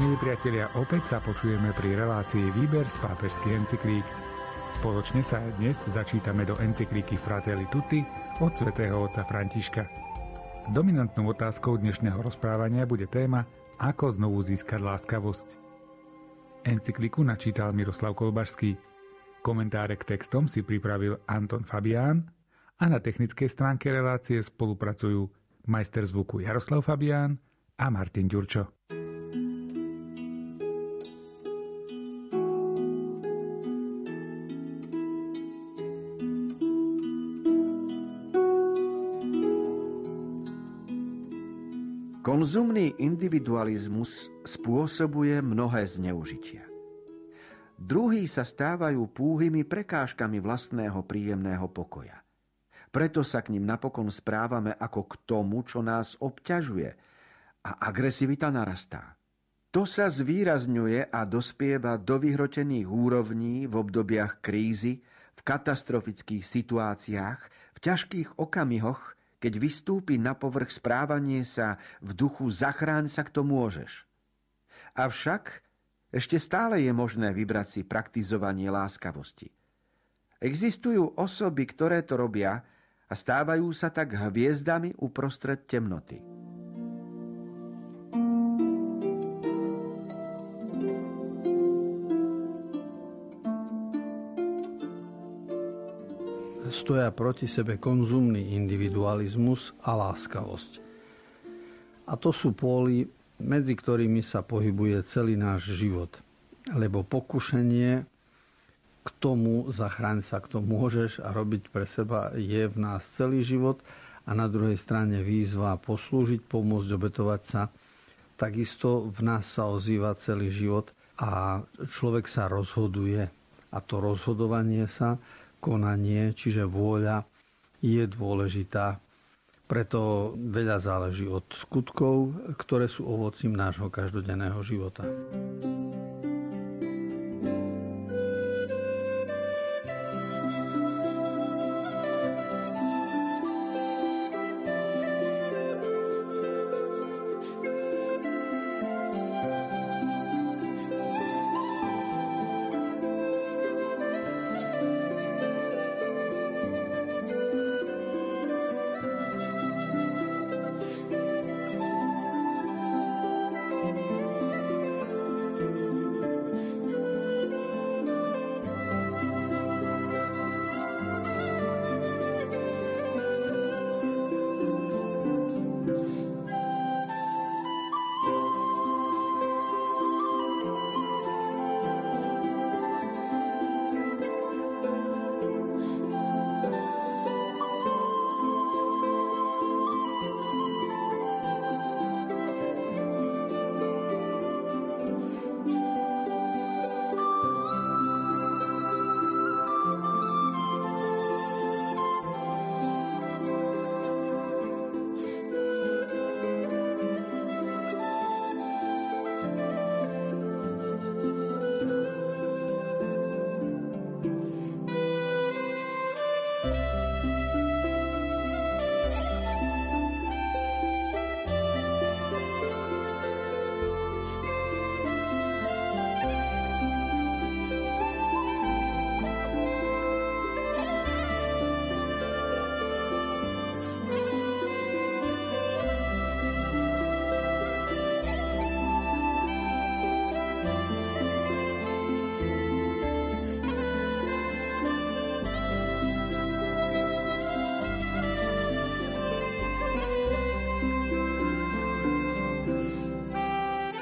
Milí priatelia, opäť sa počujeme pri relácii Výber z pápežských encyklík. Spoločne sa dnes začítame do encyklíky Fratelli Tutti od svätého otca Františka. Dominantnou otázkou dnešného rozprávania bude téma Ako znovu získať láskavosť. Encykliku načítal Miroslav Kolbašský. Komentáre k textom si pripravil Anton Fabián a na technickej stránke relácie spolupracujú majster zvuku Jaroslav Fabián a Martin Ďurčo. Konzumný individualizmus spôsobuje mnohé zneužitia. Druhí sa stávajú púhymi prekážkami vlastného príjemného pokoja. Preto sa k ním napokon správame ako k tomu, čo nás obťažuje a agresivita narastá. To sa zvýrazňuje a dospieva do vyhrotených úrovní v obdobiach krízy, v katastrofických situáciách, v ťažkých okamihoch, keď vystúpi na povrch správanie sa v duchu zachráň sa, kto môžeš. Avšak ešte stále je možné vybrať si praktizovanie láskavosti. Existujú osoby, ktoré to robia a stávajú sa tak hviezdami uprostred temnoty. Stoja proti sebe konzumný individualizmus a láskavosť. A to sú póly, medzi ktorými sa pohybuje celý náš život. Lebo pokušenie k tomu, zachráň sa, kto môžeš a robiť pre seba je v nás celý život a na druhej strane výzva poslúžiť, pomôcť, obetovať sa. Takisto v nás sa ozýva celý život a človek sa rozhoduje. A to rozhodovanie sa konanie, čiže vôľa je dôležitá. Preto veľa záleží od skutkov, ktoré sú ovocím nášho každodenného života.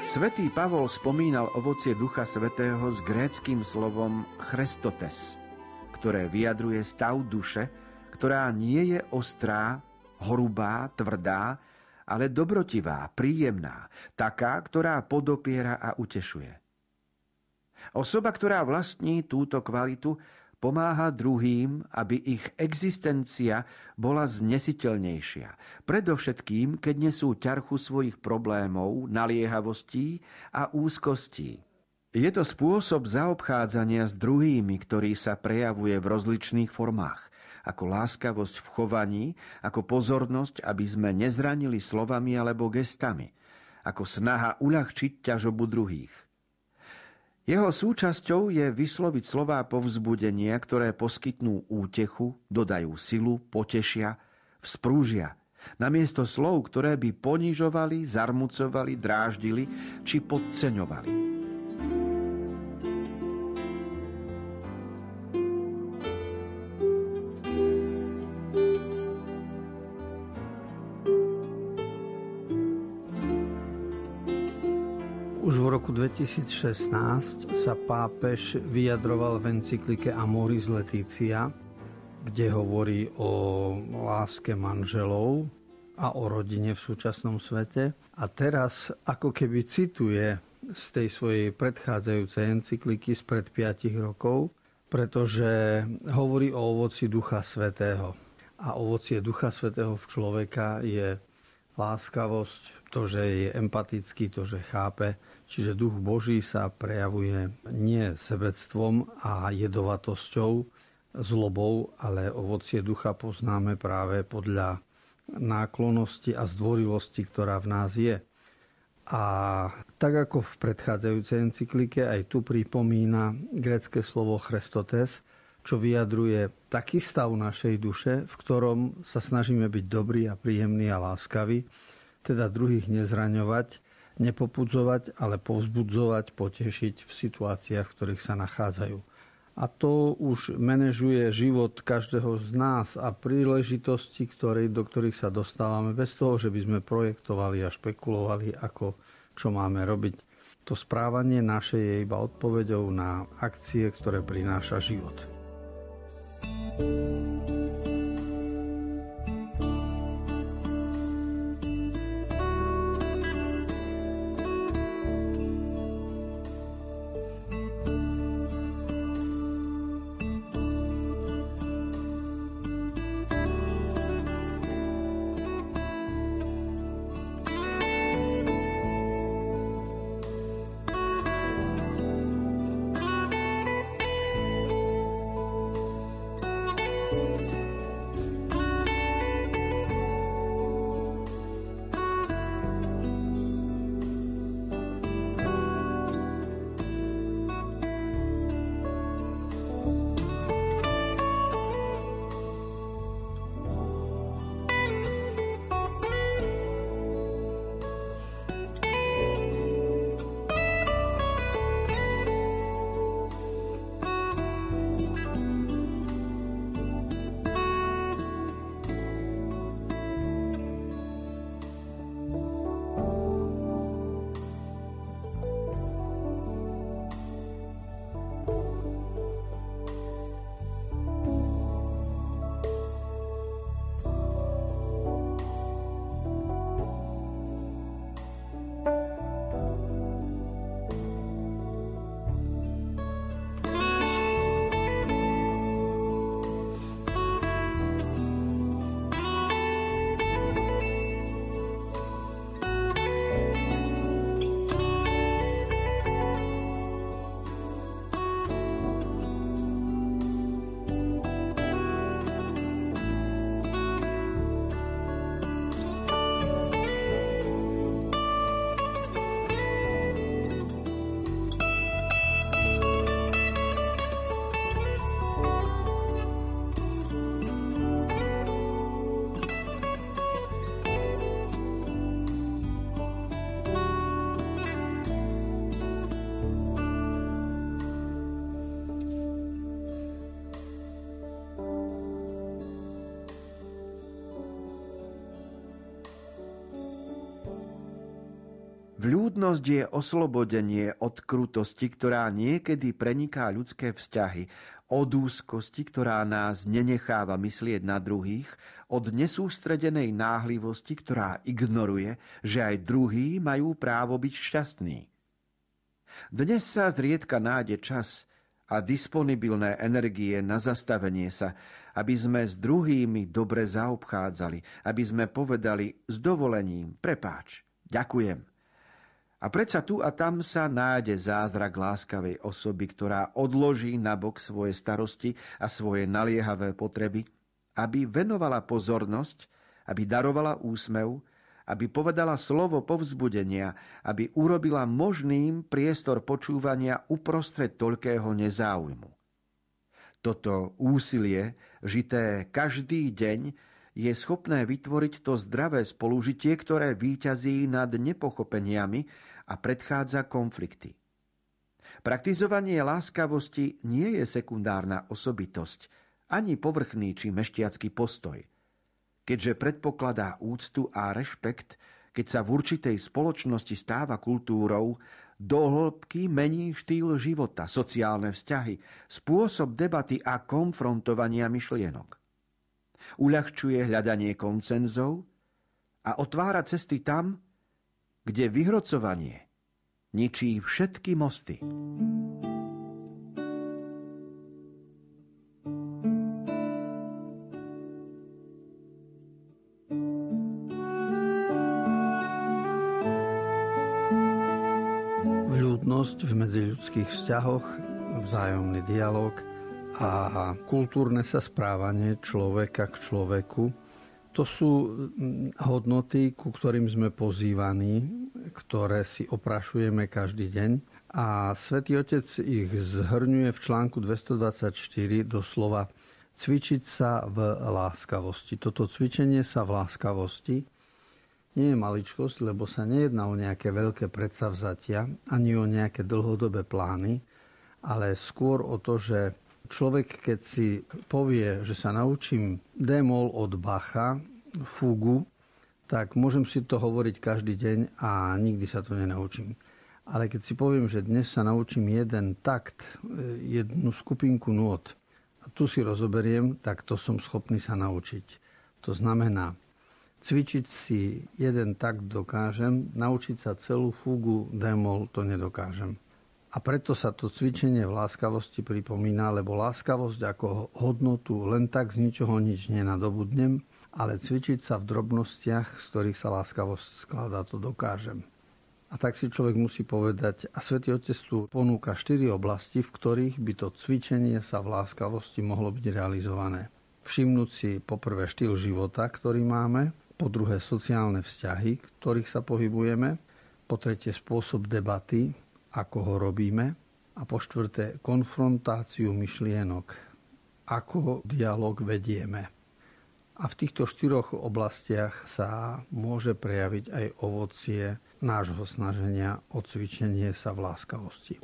Svetý Pavol spomínal ovocie Ducha Svetého s gréckým slovom chrestotes, ktoré vyjadruje stav duše, ktorá nie je ostrá, horubá, tvrdá, ale dobrotivá, príjemná, taká, ktorá podopiera a utešuje. Osoba, ktorá vlastní túto kvalitu, pomáha druhým, aby ich existencia bola znesiteľnejšia. Predovšetkým, keď nesú ťarchu svojich problémov, naliehavostí a úzkostí. Je to spôsob zaobchádzania s druhými, ktorý sa prejavuje v rozličných formách, ako láskavosť v chovaní, ako pozornosť, aby sme nezranili slovami alebo gestami, ako snaha uľahčiť ťažobu druhých. Jeho súčasťou je vysloviť slová povzbudenia, ktoré poskytnú útechu, dodajú silu, potešia, vzprúžia. Namiesto slov, ktoré by ponižovali, zarmucovali, dráždili či podceňovali. 2016 sa pápež vyjadroval v encyklike Amoris Leticia, kde hovorí o láske manželov a o rodine v súčasnom svete. A teraz ako keby cituje z tej svojej predchádzajúcej encykliky spred 5 rokov, pretože hovorí o ovoci Ducha Svetého. A ovocie Ducha Svetého v človeka je láskavosť, to, že je empatický, to, že chápe, Čiže duch Boží sa prejavuje nie sebectvom a jedovatosťou, zlobou, ale ovocie ducha poznáme práve podľa náklonosti a zdvorilosti, ktorá v nás je. A tak ako v predchádzajúcej encyklike, aj tu pripomína grecké slovo chrestotes, čo vyjadruje taký stav našej duše, v ktorom sa snažíme byť dobrí a príjemní a láskaví, teda druhých nezraňovať, nepopudzovať, ale povzbudzovať, potešiť v situáciách, v ktorých sa nachádzajú. A to už manažuje život každého z nás a príležitosti, ktoré, do ktorých sa dostávame bez toho, že by sme projektovali a špekulovali, ako čo máme robiť. To správanie naše je iba odpoveďou na akcie, ktoré prináša život. thank you Vľúdnosť je oslobodenie od krutosti, ktorá niekedy preniká ľudské vzťahy, od úzkosti, ktorá nás nenecháva myslieť na druhých, od nesústredenej náhlivosti, ktorá ignoruje, že aj druhí majú právo byť šťastní. Dnes sa zriedka nájde čas a disponibilné energie na zastavenie sa, aby sme s druhými dobre zaobchádzali, aby sme povedali s dovolením, prepáč, ďakujem. A predsa tu a tam sa nájde zázrak láskavej osoby, ktorá odloží nabok svoje starosti a svoje naliehavé potreby, aby venovala pozornosť, aby darovala úsmev, aby povedala slovo povzbudenia, aby urobila možným priestor počúvania uprostred toľkého nezáujmu. Toto úsilie, žité každý deň, je schopné vytvoriť to zdravé spolužitie, ktoré výťazí nad nepochopeniami a predchádza konflikty. Praktizovanie láskavosti nie je sekundárna osobitosť, ani povrchný či meštiacký postoj – keďže predpokladá úctu a rešpekt, keď sa v určitej spoločnosti stáva kultúrou, do hĺbky mení štýl života, sociálne vzťahy, spôsob debaty a konfrontovania myšlienok. Uľahčuje hľadanie koncenzov a otvára cesty tam, kde vyhrocovanie ničí všetky mosty. vzájomnosť v medziľudských vzťahoch, vzájomný dialog a kultúrne sa správanie človeka k človeku. To sú mm, hodnoty, ku ktorým sme pozývaní, ktoré si oprašujeme každý deň. A Svetý Otec ich zhrňuje v článku 224 doslova cvičiť sa v láskavosti. Toto cvičenie sa v láskavosti nie je maličkosť, lebo sa nejedná o nejaké veľké predsavzatia, ani o nejaké dlhodobé plány, ale skôr o to, že človek, keď si povie, že sa naučím démol od Bacha, fugu, tak môžem si to hovoriť každý deň a nikdy sa to nenaučím. Ale keď si poviem, že dnes sa naučím jeden takt, e, jednu skupinku nôt, a tu si rozoberiem, tak to som schopný sa naučiť. To znamená, Cvičiť si jeden tak dokážem, naučiť sa celú fugu demol to nedokážem. A preto sa to cvičenie v láskavosti pripomína, lebo láskavosť ako hodnotu len tak z ničoho nič nenadobudnem, ale cvičiť sa v drobnostiach, z ktorých sa láskavosť skladá, to dokážem. A tak si človek musí povedať, a Svetý Otec tu ponúka štyri oblasti, v ktorých by to cvičenie sa v láskavosti mohlo byť realizované. Všimnúť si poprvé štýl života, ktorý máme, po druhé sociálne vzťahy, ktorých sa pohybujeme, po tretie spôsob debaty, ako ho robíme a po štvrté konfrontáciu myšlienok, ako dialog vedieme. A v týchto štyroch oblastiach sa môže prejaviť aj ovocie nášho snaženia o cvičenie sa v láskavosti.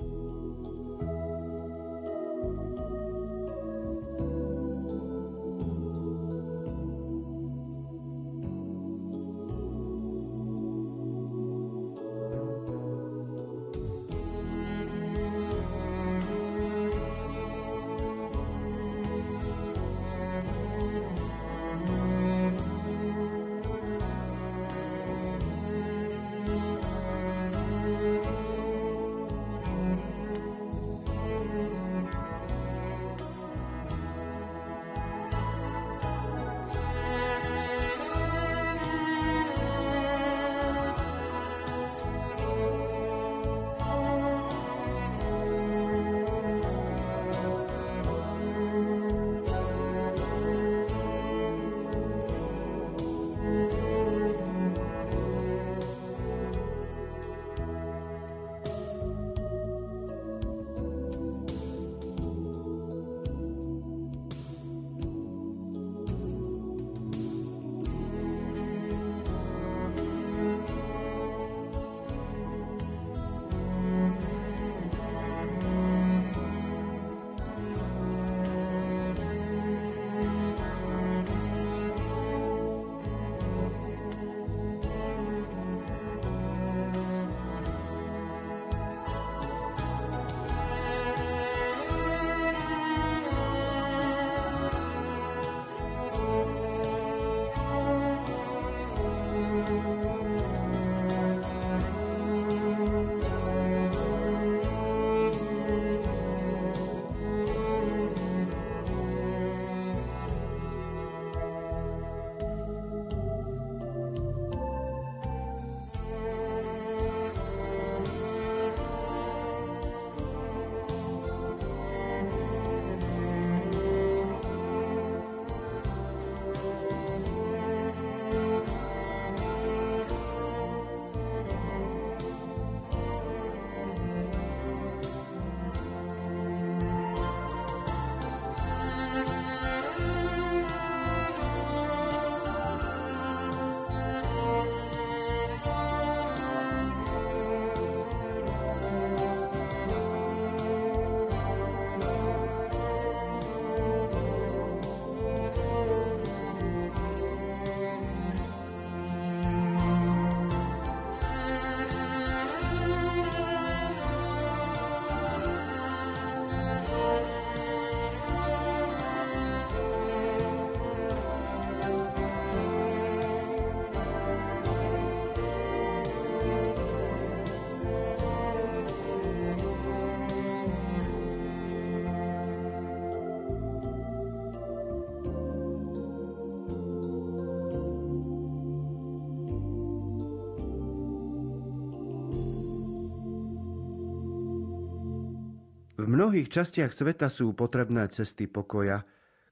V mnohých častiach sveta sú potrebné cesty pokoja,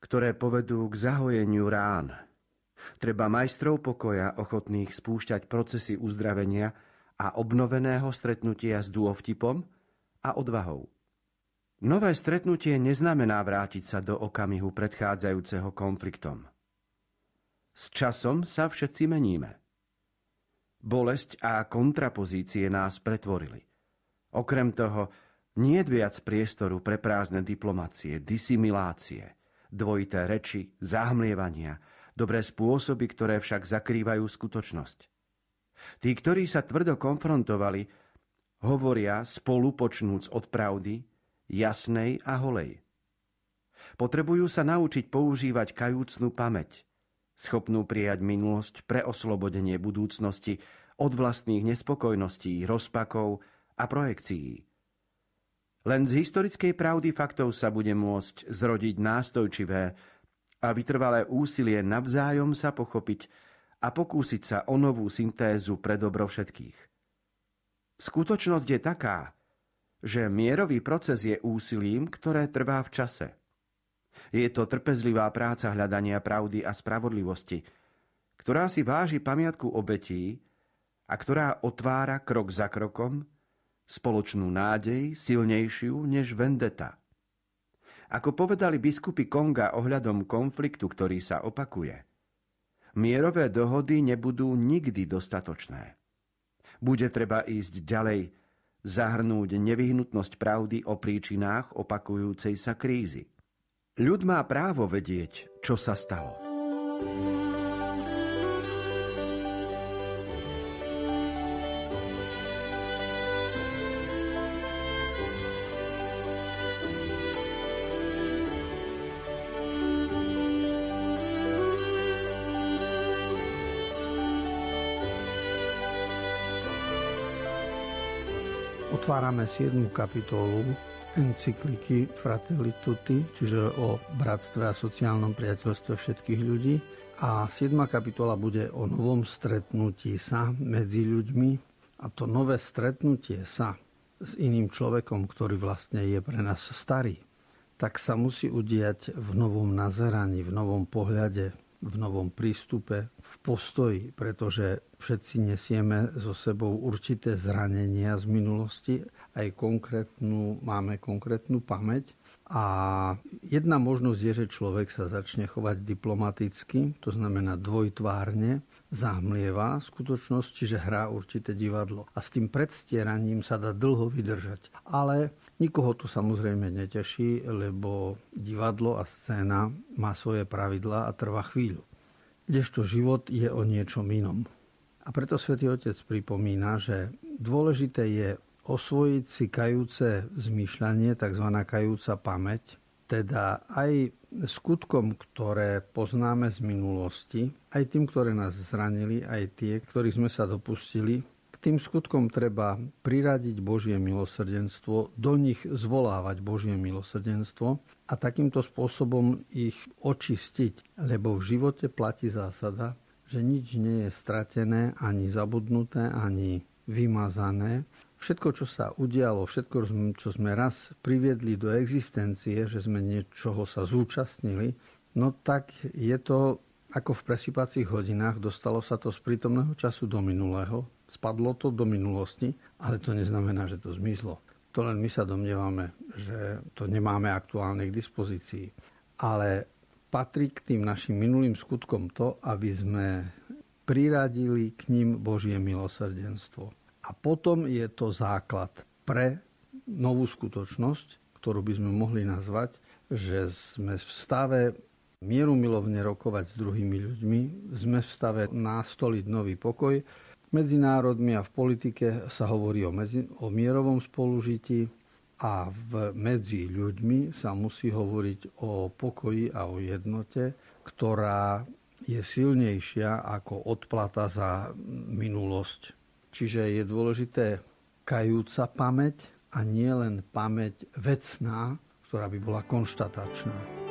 ktoré povedú k zahojeniu rán. Treba majstrov pokoja ochotných spúšťať procesy uzdravenia a obnoveného stretnutia s dôvtipom a odvahou. Nové stretnutie neznamená vrátiť sa do okamihu predchádzajúceho konfliktom. S časom sa všetci meníme. Bolesť a kontrapozície nás pretvorili. Okrem toho, nie viac priestoru pre prázdne diplomacie, disimilácie, dvojité reči, zahmlievania, dobré spôsoby, ktoré však zakrývajú skutočnosť. Tí, ktorí sa tvrdo konfrontovali, hovoria spolu počnúc od pravdy, jasnej a holej. Potrebujú sa naučiť používať kajúcnú pamäť, schopnú prijať minulosť pre oslobodenie budúcnosti od vlastných nespokojností, rozpakov a projekcií. Len z historickej pravdy faktov sa bude môcť zrodiť nástojčivé a vytrvalé úsilie navzájom sa pochopiť a pokúsiť sa o novú syntézu pre dobro všetkých. Skutočnosť je taká, že mierový proces je úsilím, ktoré trvá v čase – je to trpezlivá práca hľadania pravdy a spravodlivosti, ktorá si váži pamiatku obetí a ktorá otvára krok za krokom spoločnú nádej silnejšiu než vendeta. Ako povedali biskupy Konga ohľadom konfliktu, ktorý sa opakuje, mierové dohody nebudú nikdy dostatočné. Bude treba ísť ďalej, zahrnúť nevyhnutnosť pravdy o príčinách opakujúcej sa krízy. Ľud má právo vedieť, čo sa stalo. Otvárame 7. kapitolu encykliky Fratelli Tutti, čiže o bratstve a sociálnom priateľstve všetkých ľudí. A 7. kapitola bude o novom stretnutí sa medzi ľuďmi. A to nové stretnutie sa s iným človekom, ktorý vlastne je pre nás starý, tak sa musí udiať v novom nazeraní, v novom pohľade, v novom prístupe, v postoji, pretože všetci nesieme so sebou určité zranenia z minulosti, aj konkrétnu, máme konkrétnu pamäť. A jedna možnosť je, že človek sa začne chovať diplomaticky, to znamená dvojtvárne, zahmlieva skutočnosť, čiže hrá určité divadlo. A s tým predstieraním sa dá dlho vydržať. Ale nikoho to samozrejme neteší, lebo divadlo a scéna má svoje pravidlá a trvá chvíľu. Kdežto život je o niečom inom. A preto svätý Otec pripomína, že dôležité je osvojiť si kajúce zmýšľanie, tzv. kajúca pamäť, teda aj skutkom, ktoré poznáme z minulosti, aj tým, ktoré nás zranili, aj tie, ktorých sme sa dopustili, tým skutkom treba priradiť Božie milosrdenstvo, do nich zvolávať Božie milosrdenstvo a takýmto spôsobom ich očistiť, lebo v živote platí zásada, že nič nie je stratené, ani zabudnuté, ani vymazané, všetko, čo sa udialo, všetko, čo sme raz priviedli do existencie, že sme niečoho sa zúčastnili, no tak je to ako v presýpacích hodinách, dostalo sa to z prítomného času do minulého, spadlo to do minulosti, ale to neznamená, že to zmizlo. To len my sa domnievame, že to nemáme aktuálne k dispozícii. Ale patrí k tým našim minulým skutkom to, aby sme priradili k ním Božie milosrdenstvo. A potom je to základ pre novú skutočnosť, ktorú by sme mohli nazvať, že sme v stave mieru milovne rokovať s druhými ľuďmi, sme v stave nastoliť nový pokoj. Medzi národmi a v politike sa hovorí o, medzi, o mierovom spolužití a v, medzi ľuďmi sa musí hovoriť o pokoji a o jednote, ktorá je silnejšia ako odplata za minulosť Čiže je dôležité kajúca pamäť a nie len pamäť vecná, ktorá by bola konštatačná.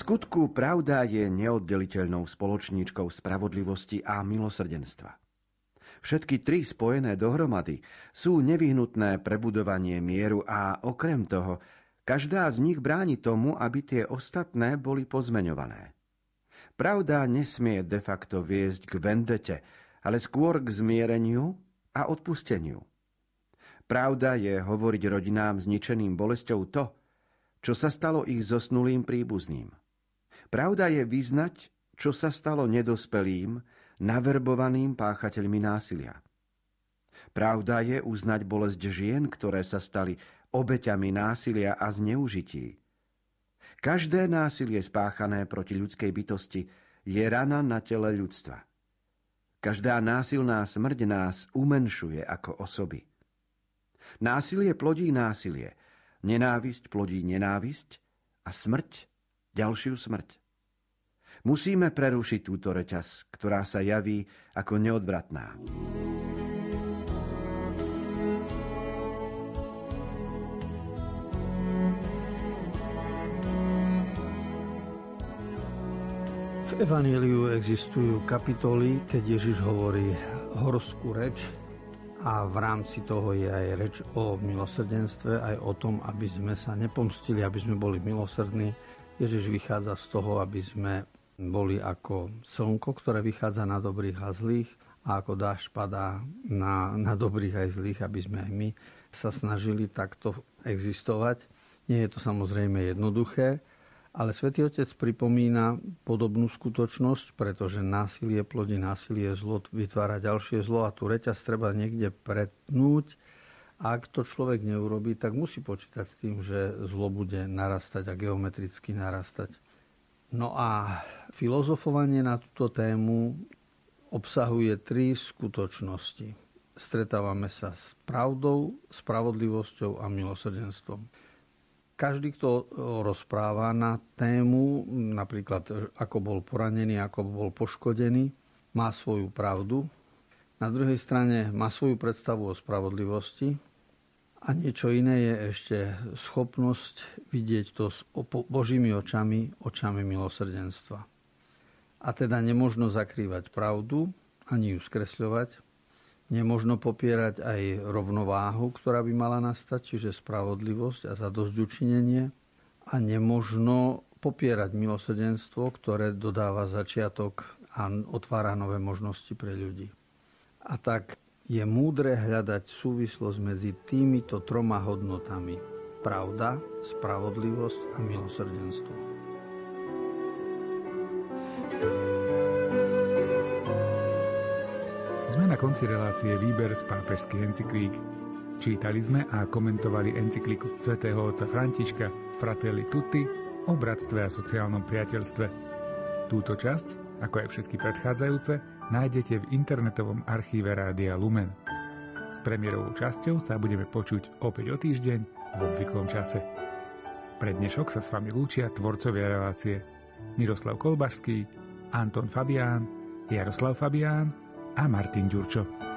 Skutku pravda je neoddeliteľnou spoločníčkou spravodlivosti a milosrdenstva. Všetky tri spojené dohromady sú nevyhnutné pre budovanie mieru a okrem toho, každá z nich bráni tomu, aby tie ostatné boli pozmeňované. Pravda nesmie de facto viesť k vendete, ale skôr k zmiereniu a odpusteniu. Pravda je hovoriť rodinám zničeným bolesťou to, čo sa stalo ich zosnulým príbuzným. Pravda je vyznať, čo sa stalo nedospelým, naverbovaným páchateľmi násilia. Pravda je uznať bolesť žien, ktoré sa stali obeťami násilia a zneužití. Každé násilie spáchané proti ľudskej bytosti je rana na tele ľudstva. Každá násilná smrť nás umenšuje ako osoby. Násilie plodí násilie, nenávisť plodí nenávisť a smrť ďalšiu smrť. Musíme prerušiť túto reťaz, ktorá sa javí ako neodvratná. V Evaníliu existujú kapitoly, keď Ježiš hovorí horskú reč a v rámci toho je aj reč o milosrdenstve, aj o tom, aby sme sa nepomstili, aby sme boli milosrdní. Ježiš vychádza z toho, aby sme boli ako slnko, ktoré vychádza na dobrých a zlých a ako dáž padá na, na dobrých aj zlých, aby sme aj my sa snažili takto existovať. Nie je to samozrejme jednoduché, ale Svetý Otec pripomína podobnú skutočnosť, pretože násilie plodí násilie, zlo vytvára ďalšie zlo a tu reťaz treba niekde pretnúť. A ak to človek neurobi, tak musí počítať s tým, že zlo bude narastať a geometricky narastať. No a filozofovanie na túto tému obsahuje tri skutočnosti. Stretávame sa s pravdou, spravodlivosťou a milosrdenstvom. Každý, kto rozpráva na tému, napríklad ako bol poranený, ako bol poškodený, má svoju pravdu. Na druhej strane má svoju predstavu o spravodlivosti a niečo iné je ešte schopnosť vidieť to s Božími očami, očami milosrdenstva. A teda nemožno zakrývať pravdu, ani ju skresľovať. Nemožno popierať aj rovnováhu, ktorá by mala nastať, čiže spravodlivosť a zadosť učinenie. A nemožno popierať milosrdenstvo, ktoré dodáva začiatok a otvára nové možnosti pre ľudí. A tak je múdre hľadať súvislosť medzi týmito troma hodnotami. Pravda, spravodlivosť a milosrdenstvo. Sme na konci relácie Výber z pápežských encyklík. Čítali sme a komentovali encykliku svätého otca Františka Fratelli Tutti o bratstve a sociálnom priateľstve. Túto časť, ako aj všetky predchádzajúce, nájdete v internetovom archíve Rádia Lumen. S premiérovou časťou sa budeme počuť opäť o týždeň v obvyklom čase. Pre dnešok sa s vami lúčia tvorcovia relácie Miroslav Kolbašský, Anton Fabián, Jaroslav Fabián a Martin Ďurčo.